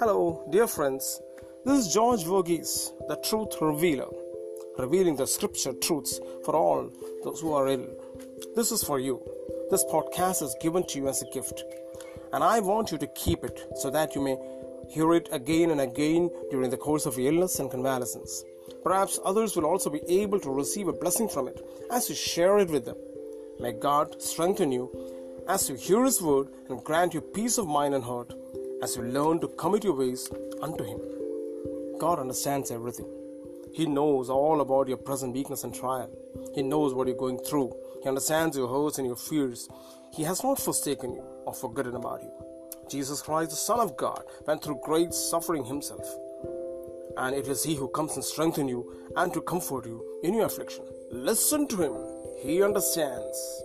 Hello, dear friends. This is George Verghese, the Truth Revealer, revealing the scripture truths for all those who are ill. This is for you. This podcast is given to you as a gift, and I want you to keep it so that you may hear it again and again during the course of illness and convalescence. Perhaps others will also be able to receive a blessing from it as you share it with them. May God strengthen you as you hear His word and grant you peace of mind and heart as you learn to commit your ways unto Him. God understands everything. He knows all about your present weakness and trial. He knows what you're going through. He understands your hopes and your fears. He has not forsaken you or forgotten about you. Jesus Christ, the Son of God, went through great suffering himself. And it is He who comes and strengthens you and to comfort you in your affliction. Listen to Him. He understands.